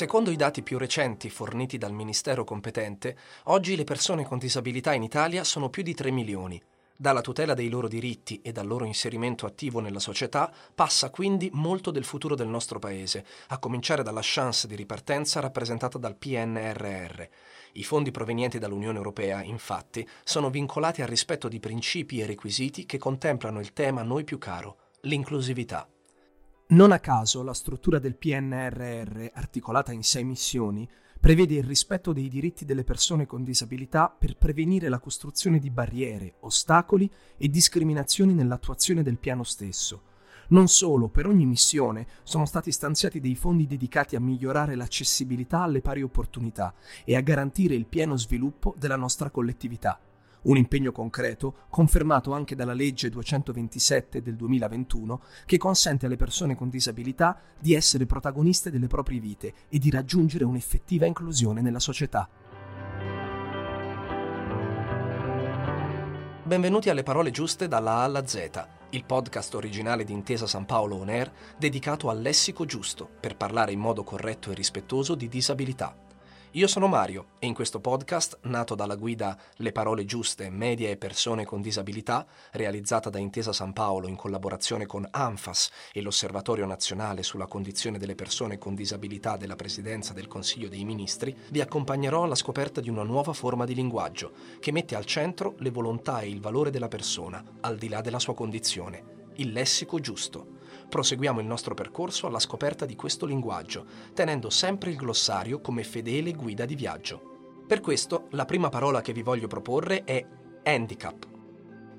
Secondo i dati più recenti forniti dal Ministero competente, oggi le persone con disabilità in Italia sono più di 3 milioni dalla tutela dei loro diritti e dal loro inserimento attivo nella società passa quindi molto del futuro del nostro Paese, a cominciare dalla chance di ripartenza rappresentata dal PNRR. I fondi provenienti dall'Unione Europea, infatti, sono vincolati al rispetto di principi e requisiti che contemplano il tema a noi più caro, l'inclusività. Non a caso la struttura del PNRR, articolata in sei missioni, prevede il rispetto dei diritti delle persone con disabilità per prevenire la costruzione di barriere, ostacoli e discriminazioni nell'attuazione del piano stesso. Non solo, per ogni missione sono stati stanziati dei fondi dedicati a migliorare l'accessibilità alle pari opportunità e a garantire il pieno sviluppo della nostra collettività. Un impegno concreto, confermato anche dalla legge 227 del 2021, che consente alle persone con disabilità di essere protagoniste delle proprie vite e di raggiungere un'effettiva inclusione nella società. Benvenuti alle parole giuste dalla A alla Z, il podcast originale di Intesa San Paolo On Air dedicato al lessico giusto per parlare in modo corretto e rispettoso di disabilità. Io sono Mario e in questo podcast, nato dalla guida Le parole giuste, media e persone con disabilità, realizzata da Intesa San Paolo in collaborazione con ANFAS e l'Osservatorio nazionale sulla condizione delle persone con disabilità della Presidenza del Consiglio dei Ministri, vi accompagnerò alla scoperta di una nuova forma di linguaggio che mette al centro le volontà e il valore della persona, al di là della sua condizione, il lessico giusto proseguiamo il nostro percorso alla scoperta di questo linguaggio, tenendo sempre il glossario come fedele guida di viaggio. Per questo, la prima parola che vi voglio proporre è handicap.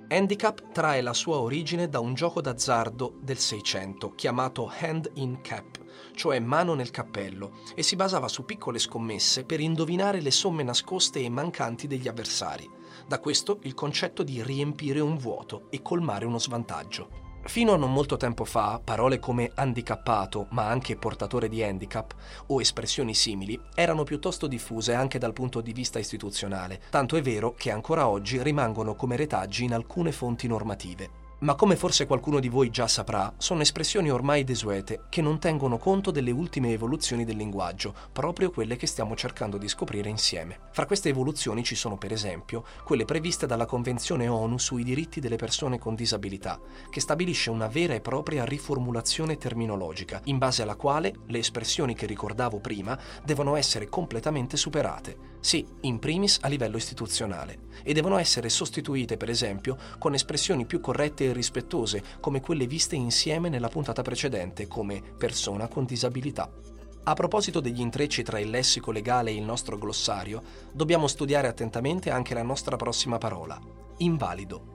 Handicap trae la sua origine da un gioco d'azzardo del Seicento chiamato hand in cap, cioè mano nel cappello, e si basava su piccole scommesse per indovinare le somme nascoste e mancanti degli avversari. Da questo il concetto di riempire un vuoto e colmare uno svantaggio. Fino a non molto tempo fa, parole come handicappato, ma anche portatore di handicap, o espressioni simili, erano piuttosto diffuse anche dal punto di vista istituzionale, tanto è vero che ancora oggi rimangono come retaggi in alcune fonti normative. Ma come forse qualcuno di voi già saprà, sono espressioni ormai desuete che non tengono conto delle ultime evoluzioni del linguaggio, proprio quelle che stiamo cercando di scoprire insieme. Fra queste evoluzioni ci sono per esempio quelle previste dalla Convenzione ONU sui diritti delle persone con disabilità, che stabilisce una vera e propria riformulazione terminologica, in base alla quale le espressioni che ricordavo prima devono essere completamente superate. Sì, in primis a livello istituzionale, e devono essere sostituite per esempio con espressioni più corrette e rispettose come quelle viste insieme nella puntata precedente come persona con disabilità. A proposito degli intrecci tra il lessico legale e il nostro glossario, dobbiamo studiare attentamente anche la nostra prossima parola, invalido.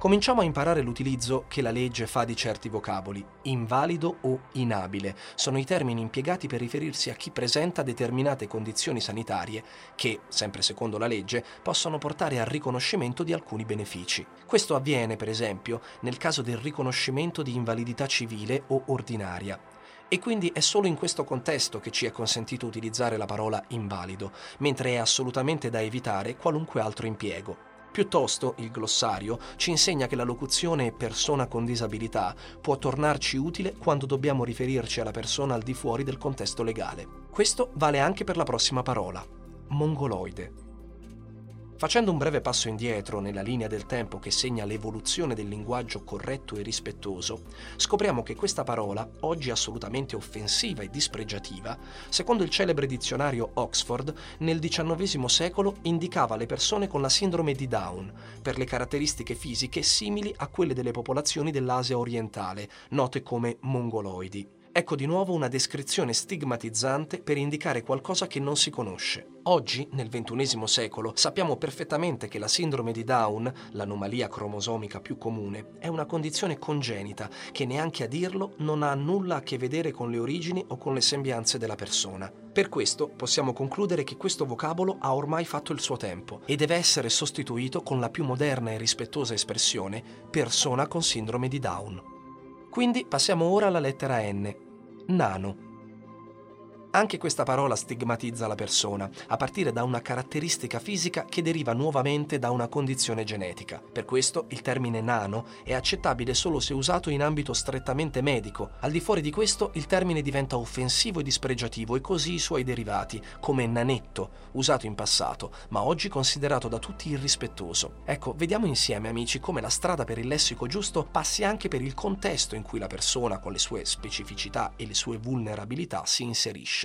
Cominciamo a imparare l'utilizzo che la legge fa di certi vocaboli. Invalido o inabile sono i termini impiegati per riferirsi a chi presenta determinate condizioni sanitarie che, sempre secondo la legge, possono portare al riconoscimento di alcuni benefici. Questo avviene, per esempio, nel caso del riconoscimento di invalidità civile o ordinaria. E quindi è solo in questo contesto che ci è consentito utilizzare la parola invalido, mentre è assolutamente da evitare qualunque altro impiego. Piuttosto, il glossario ci insegna che la locuzione persona con disabilità può tornarci utile quando dobbiamo riferirci alla persona al di fuori del contesto legale. Questo vale anche per la prossima parola, mongoloide. Facendo un breve passo indietro nella linea del tempo che segna l'evoluzione del linguaggio corretto e rispettoso, scopriamo che questa parola, oggi assolutamente offensiva e dispregiativa, secondo il celebre dizionario Oxford, nel XIX secolo indicava le persone con la sindrome di Down, per le caratteristiche fisiche simili a quelle delle popolazioni dell'Asia orientale, note come mongoloidi. Ecco di nuovo una descrizione stigmatizzante per indicare qualcosa che non si conosce. Oggi, nel XXI secolo, sappiamo perfettamente che la sindrome di Down, l'anomalia cromosomica più comune, è una condizione congenita che neanche a dirlo non ha nulla a che vedere con le origini o con le sembianze della persona. Per questo possiamo concludere che questo vocabolo ha ormai fatto il suo tempo e deve essere sostituito con la più moderna e rispettosa espressione persona con sindrome di Down. Quindi passiamo ora alla lettera N, nano. Anche questa parola stigmatizza la persona, a partire da una caratteristica fisica che deriva nuovamente da una condizione genetica. Per questo il termine nano è accettabile solo se usato in ambito strettamente medico. Al di fuori di questo il termine diventa offensivo e dispregiativo e così i suoi derivati, come nanetto, usato in passato, ma oggi considerato da tutti irrispettoso. Ecco, vediamo insieme amici come la strada per il lessico giusto passi anche per il contesto in cui la persona, con le sue specificità e le sue vulnerabilità, si inserisce.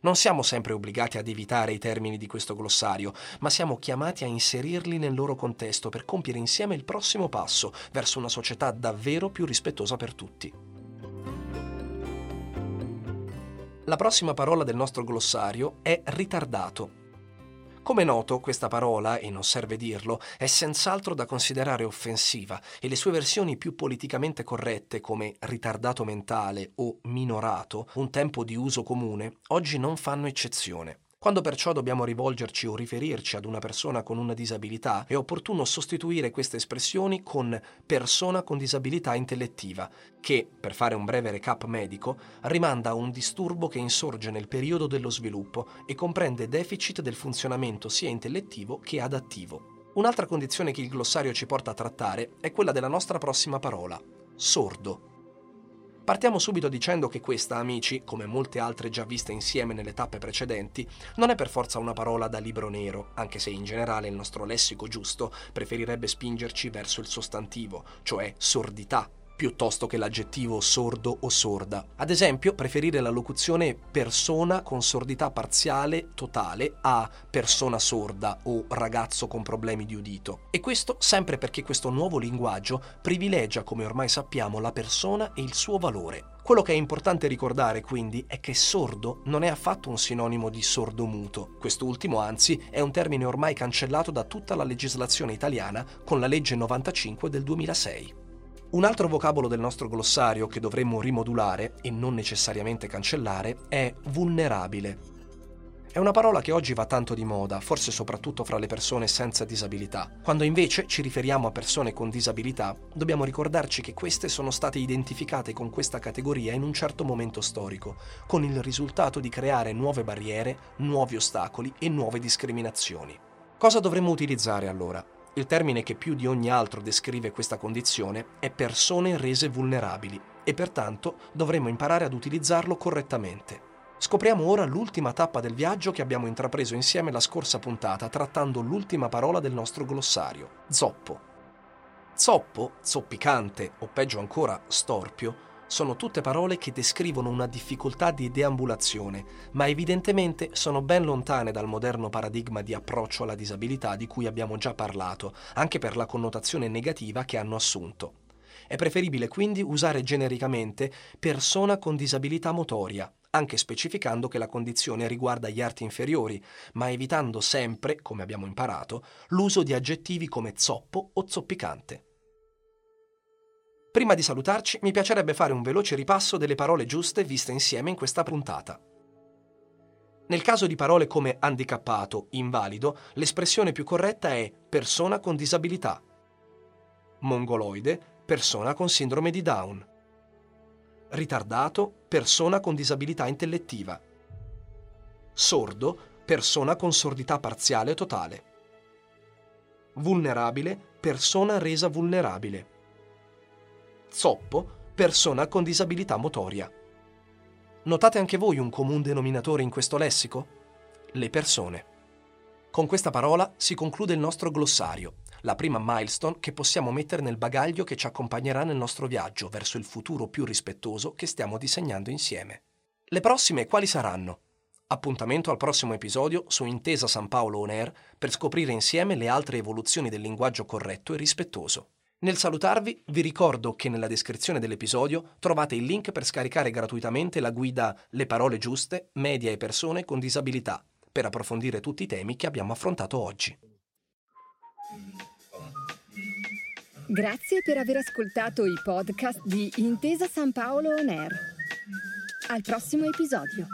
Non siamo sempre obbligati ad evitare i termini di questo glossario, ma siamo chiamati a inserirli nel loro contesto per compiere insieme il prossimo passo verso una società davvero più rispettosa per tutti. La prossima parola del nostro glossario è ritardato. Come noto, questa parola, e non serve dirlo, è senz'altro da considerare offensiva e le sue versioni più politicamente corrette come ritardato mentale o minorato, un tempo di uso comune, oggi non fanno eccezione. Quando perciò dobbiamo rivolgerci o riferirci ad una persona con una disabilità, è opportuno sostituire queste espressioni con persona con disabilità intellettiva, che, per fare un breve recap medico, rimanda a un disturbo che insorge nel periodo dello sviluppo e comprende deficit del funzionamento sia intellettivo che adattivo. Un'altra condizione che il glossario ci porta a trattare è quella della nostra prossima parola, sordo. Partiamo subito dicendo che questa, amici, come molte altre già viste insieme nelle tappe precedenti, non è per forza una parola da libro nero, anche se in generale il nostro lessico giusto preferirebbe spingerci verso il sostantivo, cioè sordità, piuttosto che l'aggettivo sordo o sorda. Ad esempio, preferire la locuzione persona con sordità parziale totale a persona sorda o ragazzo con problemi di udito. E questo sempre perché questo nuovo linguaggio privilegia, come ormai sappiamo, la persona e il suo valore. Quello che è importante ricordare quindi è che sordo non è affatto un sinonimo di sordomuto. Quest'ultimo anzi è un termine ormai cancellato da tutta la legislazione italiana con la legge 95 del 2006. Un altro vocabolo del nostro glossario che dovremmo rimodulare e non necessariamente cancellare è vulnerabile. È una parola che oggi va tanto di moda, forse soprattutto fra le persone senza disabilità. Quando invece ci riferiamo a persone con disabilità, dobbiamo ricordarci che queste sono state identificate con questa categoria in un certo momento storico, con il risultato di creare nuove barriere, nuovi ostacoli e nuove discriminazioni. Cosa dovremmo utilizzare allora? Il termine che più di ogni altro descrive questa condizione è persone rese vulnerabili e pertanto dovremmo imparare ad utilizzarlo correttamente. Scopriamo ora l'ultima tappa del viaggio che abbiamo intrapreso insieme la scorsa puntata trattando l'ultima parola del nostro glossario, zoppo. Zoppo, zoppicante o peggio ancora storpio sono tutte parole che descrivono una difficoltà di deambulazione, ma evidentemente sono ben lontane dal moderno paradigma di approccio alla disabilità di cui abbiamo già parlato, anche per la connotazione negativa che hanno assunto. È preferibile quindi usare genericamente persona con disabilità motoria, anche specificando che la condizione riguarda gli arti inferiori, ma evitando sempre, come abbiamo imparato, l'uso di aggettivi come zoppo o zoppicante. Prima di salutarci, mi piacerebbe fare un veloce ripasso delle parole giuste viste insieme in questa puntata. Nel caso di parole come handicappato, invalido, l'espressione più corretta è persona con disabilità. Mongoloide, persona con sindrome di Down. Ritardato, persona con disabilità intellettiva. Sordo, persona con sordità parziale o totale. Vulnerabile, persona resa vulnerabile. Zoppo, persona con disabilità motoria. Notate anche voi un comune denominatore in questo lessico? Le persone. Con questa parola si conclude il nostro glossario, la prima milestone che possiamo mettere nel bagaglio che ci accompagnerà nel nostro viaggio verso il futuro più rispettoso che stiamo disegnando insieme. Le prossime quali saranno? Appuntamento al prossimo episodio su Intesa San Paolo On Air per scoprire insieme le altre evoluzioni del linguaggio corretto e rispettoso. Nel salutarvi vi ricordo che nella descrizione dell'episodio trovate il link per scaricare gratuitamente la guida Le parole giuste, media e persone con disabilità, per approfondire tutti i temi che abbiamo affrontato oggi. Grazie per aver ascoltato i podcast di Intesa San Paolo On Air. Al prossimo episodio.